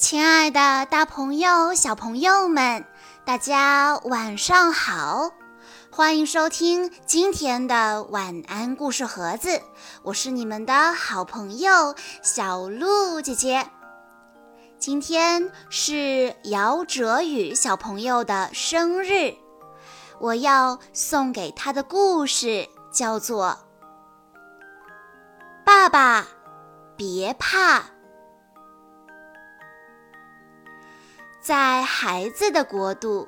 亲爱的，大朋友、小朋友们，大家晚上好！欢迎收听今天的晚安故事盒子，我是你们的好朋友小鹿姐姐。今天是姚哲宇小朋友的生日，我要送给他的故事叫做《爸爸别怕》。在孩子的国度。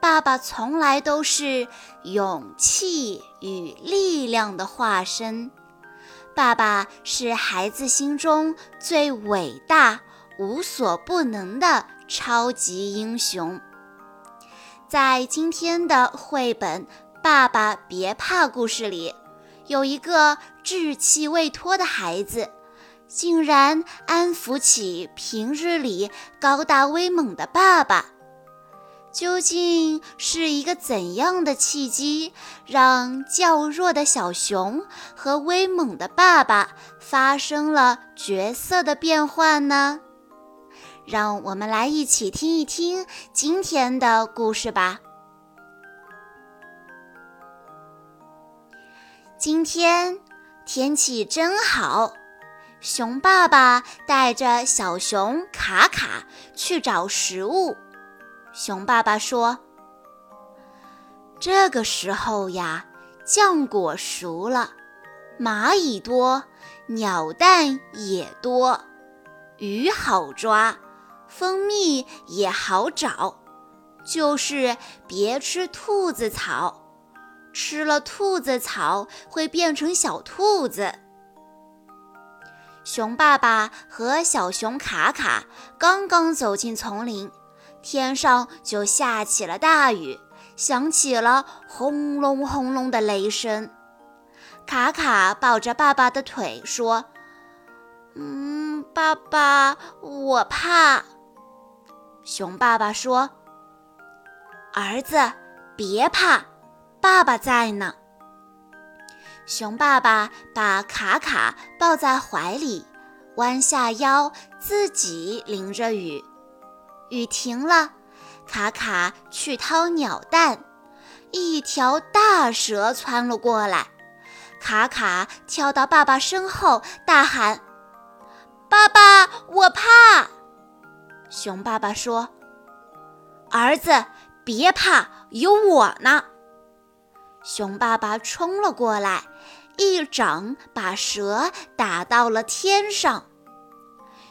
爸爸从来都是勇气与力量的化身。爸爸是孩子心中最伟大、无所不能的超级英雄。在今天的绘本《爸爸别怕》故事里，有一个稚气未脱的孩子，竟然安抚起平日里高大威猛的爸爸。究竟是一个怎样的契机，让较弱的小熊和威猛的爸爸发生了角色的变换呢？让我们来一起听一听今天的故事吧。今天天气真好，熊爸爸带着小熊卡卡去找食物。熊爸爸说：“这个时候呀，浆果熟了，蚂蚁多，鸟蛋也多，鱼好抓，蜂蜜也好找，就是别吃兔子草，吃了兔子草会变成小兔子。”熊爸爸和小熊卡卡刚刚走进丛林。天上就下起了大雨，响起了轰隆轰隆的雷声。卡卡抱着爸爸的腿说：“嗯，爸爸，我怕。”熊爸爸说：“儿子，别怕，爸爸在呢。”熊爸爸把卡卡抱在怀里，弯下腰，自己淋着雨。雨停了，卡卡去掏鸟蛋，一条大蛇窜了过来。卡卡跳到爸爸身后，大喊：“爸爸，我怕！”熊爸爸说：“儿子，别怕，有我呢。”熊爸爸冲了过来，一掌把蛇打到了天上。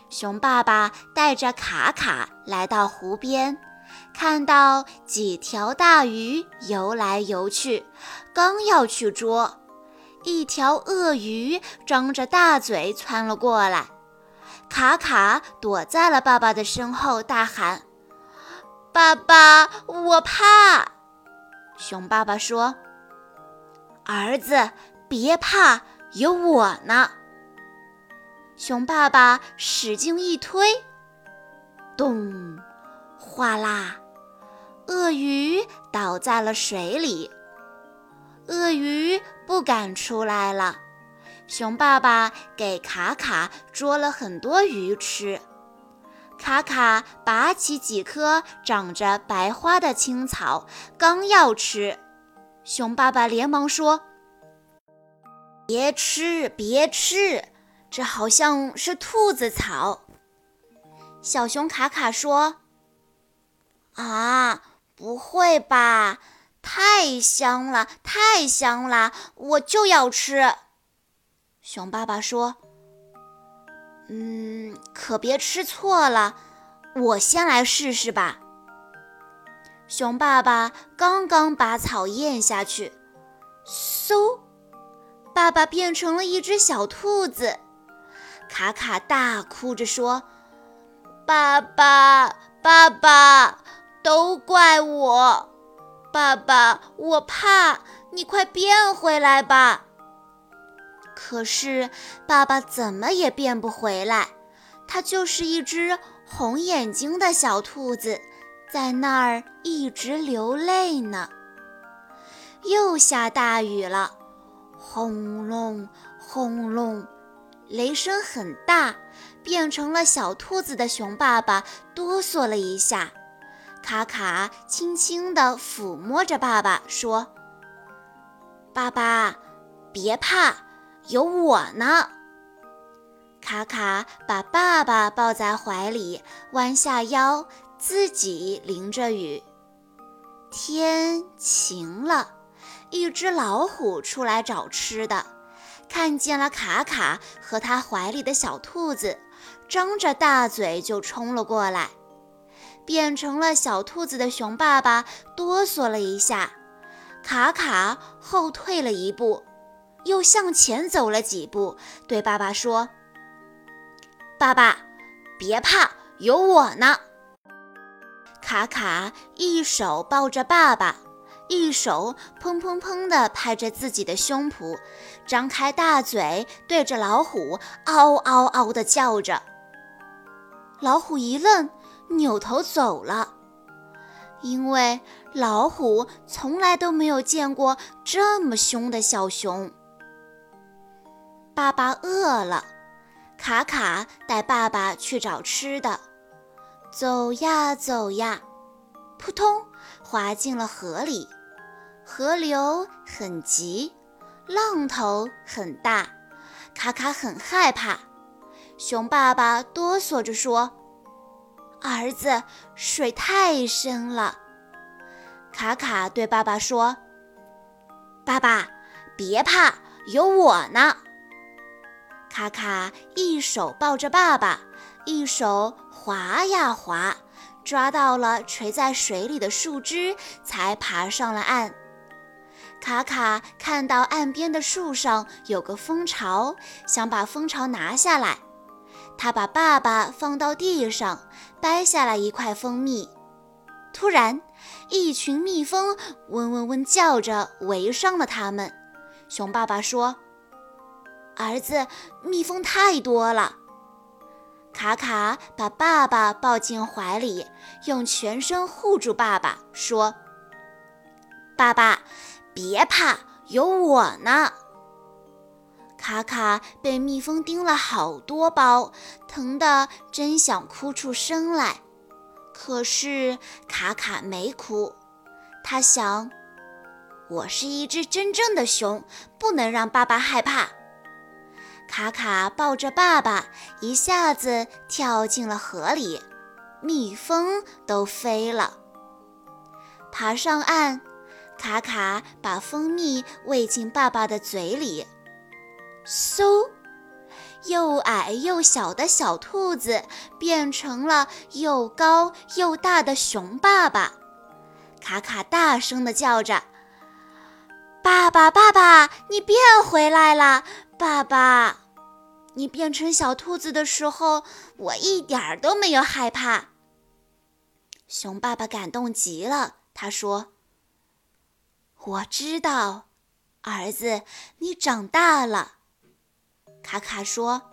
熊爸爸带着卡卡来到湖边，看到几条大鱼游来游去，刚要去捉，一条鳄鱼张着大嘴窜了过来。卡卡躲在了爸爸的身后，大喊：“爸爸，我怕！”熊爸爸说：“儿子，别怕，有我呢。”熊爸爸使劲一推，咚，哗啦，鳄鱼倒在了水里。鳄鱼不敢出来了。熊爸爸给卡卡捉了很多鱼吃。卡卡拔起几颗长着白花的青草，刚要吃，熊爸爸连忙说：“别吃，别吃。”这好像是兔子草。小熊卡卡说：“啊，不会吧，太香了，太香了，我就要吃。”熊爸爸说：“嗯，可别吃错了，我先来试试吧。”熊爸爸刚刚把草咽下去，嗖，爸爸变成了一只小兔子。卡卡大哭着说：“爸爸，爸爸，都怪我！爸爸，我怕你，快变回来吧！”可是爸爸怎么也变不回来，他就是一只红眼睛的小兔子，在那儿一直流泪呢。又下大雨了，轰隆轰隆。雷声很大，变成了小兔子的熊爸爸哆嗦了一下。卡卡轻轻地抚摸着爸爸，说：“爸爸，别怕，有我呢。”卡卡把爸爸抱在怀里，弯下腰，自己淋着雨。天晴了，一只老虎出来找吃的，看见了卡卡和他怀里的小兔子，张着大嘴就冲了过来。变成了小兔子的熊爸爸哆嗦了一下，卡卡后退了一步，又向前走了几步，对爸爸说：“爸爸，别怕，有我呢。”卡卡一手抱着爸爸，一手砰砰砰地拍着自己的胸脯，张开大嘴对着老虎嗷嗷嗷地叫着。老虎一愣。扭头走了，因为老虎从来都没有见过这么凶的小熊。爸爸饿了，卡卡带爸爸去找吃的。走呀走呀，扑通滑进了河里。河流很急，浪头很大，卡卡很害怕。熊爸爸哆嗦着说。儿子，水太深了。卡卡对爸爸说：“爸爸，别怕，有我呢。”卡卡一手抱着爸爸，一手划呀划，抓到了垂在水里的树枝，才爬上了岸。卡卡看到岸边的树上有个蜂巢，想把蜂巢拿下来。他把爸爸放到地上，掰下来一块蜂蜜。突然，一群蜜蜂嗡嗡嗡叫着围上了他们。熊爸爸说：“儿子，蜜蜂太多了。”卡卡把爸爸抱进怀里，用全身护住爸爸，说：“爸爸，别怕，有我呢。”卡卡被蜜蜂叮了好多包，疼得真想哭出声来。可是卡卡没哭，他想：我是一只真正的熊，不能让爸爸害怕。卡卡抱着爸爸，一下子跳进了河里，蜜蜂都飞了。爬上岸，卡卡把蜂蜜喂进爸爸的嘴里。嗖！又矮又小的小兔子变成了又高又大的熊爸爸。卡卡大声地叫着：“爸爸，爸爸，你变回来了！爸爸，你变成小兔子的时候，我一点儿都没有害怕。”熊爸爸感动极了，他说：“我知道，儿子，你长大了。”卡卡说：“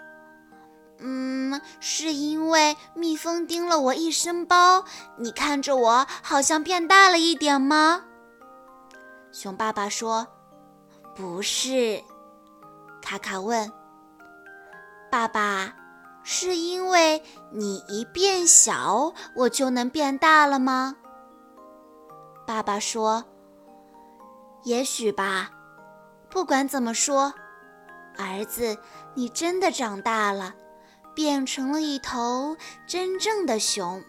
嗯，是因为蜜蜂叮了我一身包，你看着我好像变大了一点吗？”熊爸爸说：“不是。”卡卡问：“爸爸，是因为你一变小，我就能变大了吗？”爸爸说：“也许吧。不管怎么说。”儿子，你真的长大了，变成了一头真正的熊。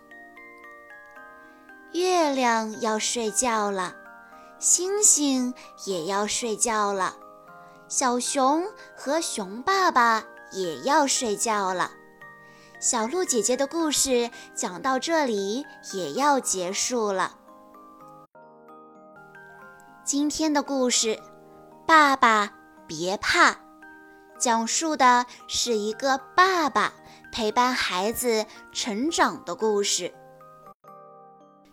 月亮要睡觉了，星星也要睡觉了，小熊和熊爸爸也要睡觉了。小鹿姐姐的故事讲到这里也要结束了。今天的故事，爸爸别怕。讲述的是一个爸爸陪伴孩子成长的故事。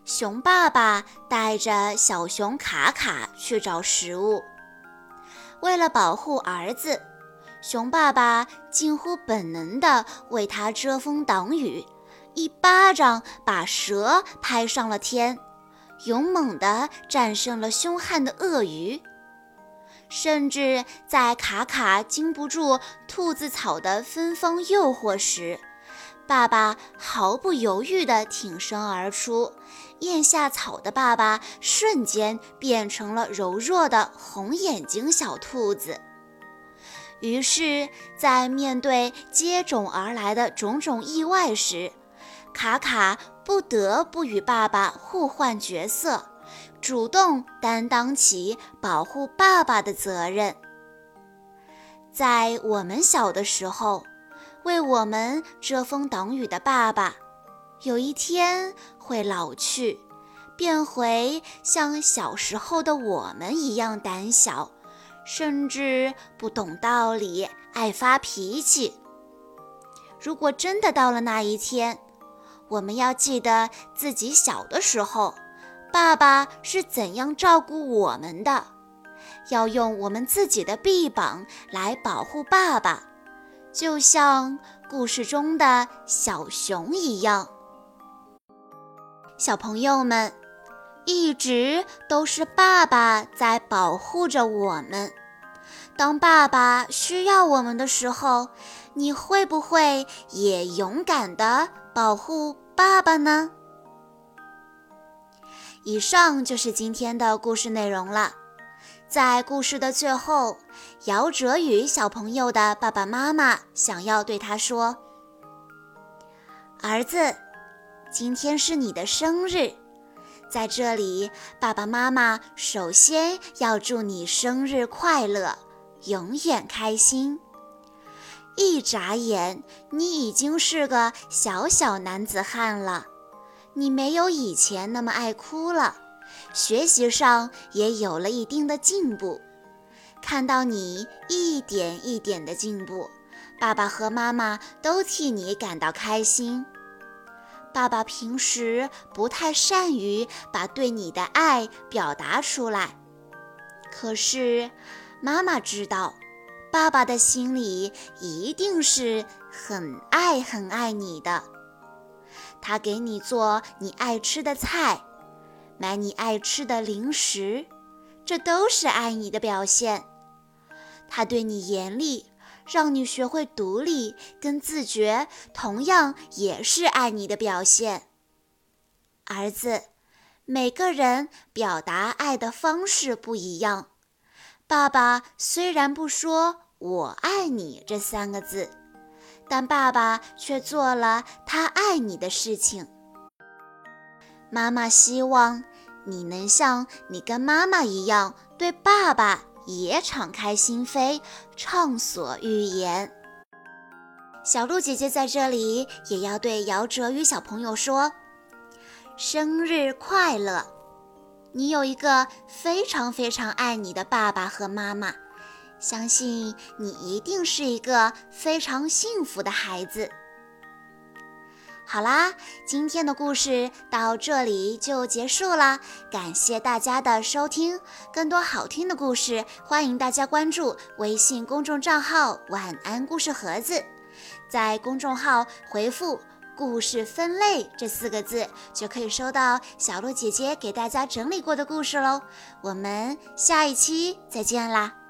熊爸爸带着小熊卡卡去找食物，为了保护儿子，熊爸爸近乎本能地为他遮风挡雨，一巴掌把蛇拍上了天，勇猛地战胜了凶悍的鳄鱼。甚至在卡卡经不住兔子草的芬芳诱惑时，爸爸毫不犹豫地挺身而出，咽下草的爸爸瞬间变成了柔弱的红眼睛小兔子。于是，在面对接踵而来的种种意外时，卡卡不得不与爸爸互换角色，主动担当起保护爸爸的责任。在我们小的时候，为我们遮风挡雨的爸爸，有一天会老去，变回像小时候的我们一样胆小。甚至不懂道理，爱发脾气。如果真的到了那一天，我们要记得自己小的时候，爸爸是怎样照顾我们的，要用我们自己的臂膀来保护爸爸，就像故事中的小熊一样。小朋友们。一直都是爸爸在保护着我们。当爸爸需要我们的时候，你会不会也勇敢地保护爸爸呢？以上就是今天的故事内容了。在故事的最后，姚哲宇小朋友的爸爸妈妈想要对他说：“儿子，今天是你的生日。”在这里，爸爸妈妈首先要祝你生日快乐，永远开心。一眨眼，你已经是个小小男子汉了。你没有以前那么爱哭了，学习上也有了一定的进步。看到你一点一点的进步，爸爸和妈妈都替你感到开心。爸爸平时不太善于把对你的爱表达出来，可是妈妈知道，爸爸的心里一定是很爱很爱你的。他给你做你爱吃的菜，买你爱吃的零食，这都是爱你的表现。他对你严厉。让你学会独立跟自觉，同样也是爱你的表现。儿子，每个人表达爱的方式不一样。爸爸虽然不说“我爱你”这三个字，但爸爸却做了他爱你的事情。妈妈希望你能像你跟妈妈一样对爸爸。也敞开心扉，畅所欲言。小鹿姐姐在这里也要对姚哲宇小朋友说：生日快乐！你有一个非常非常爱你的爸爸和妈妈，相信你一定是一个非常幸福的孩子。好啦，今天的故事到这里就结束了，感谢大家的收听。更多好听的故事，欢迎大家关注微信公众账号“晚安故事盒子”。在公众号回复“故事分类”这四个字，就可以收到小鹿姐姐给大家整理过的故事喽。我们下一期再见啦！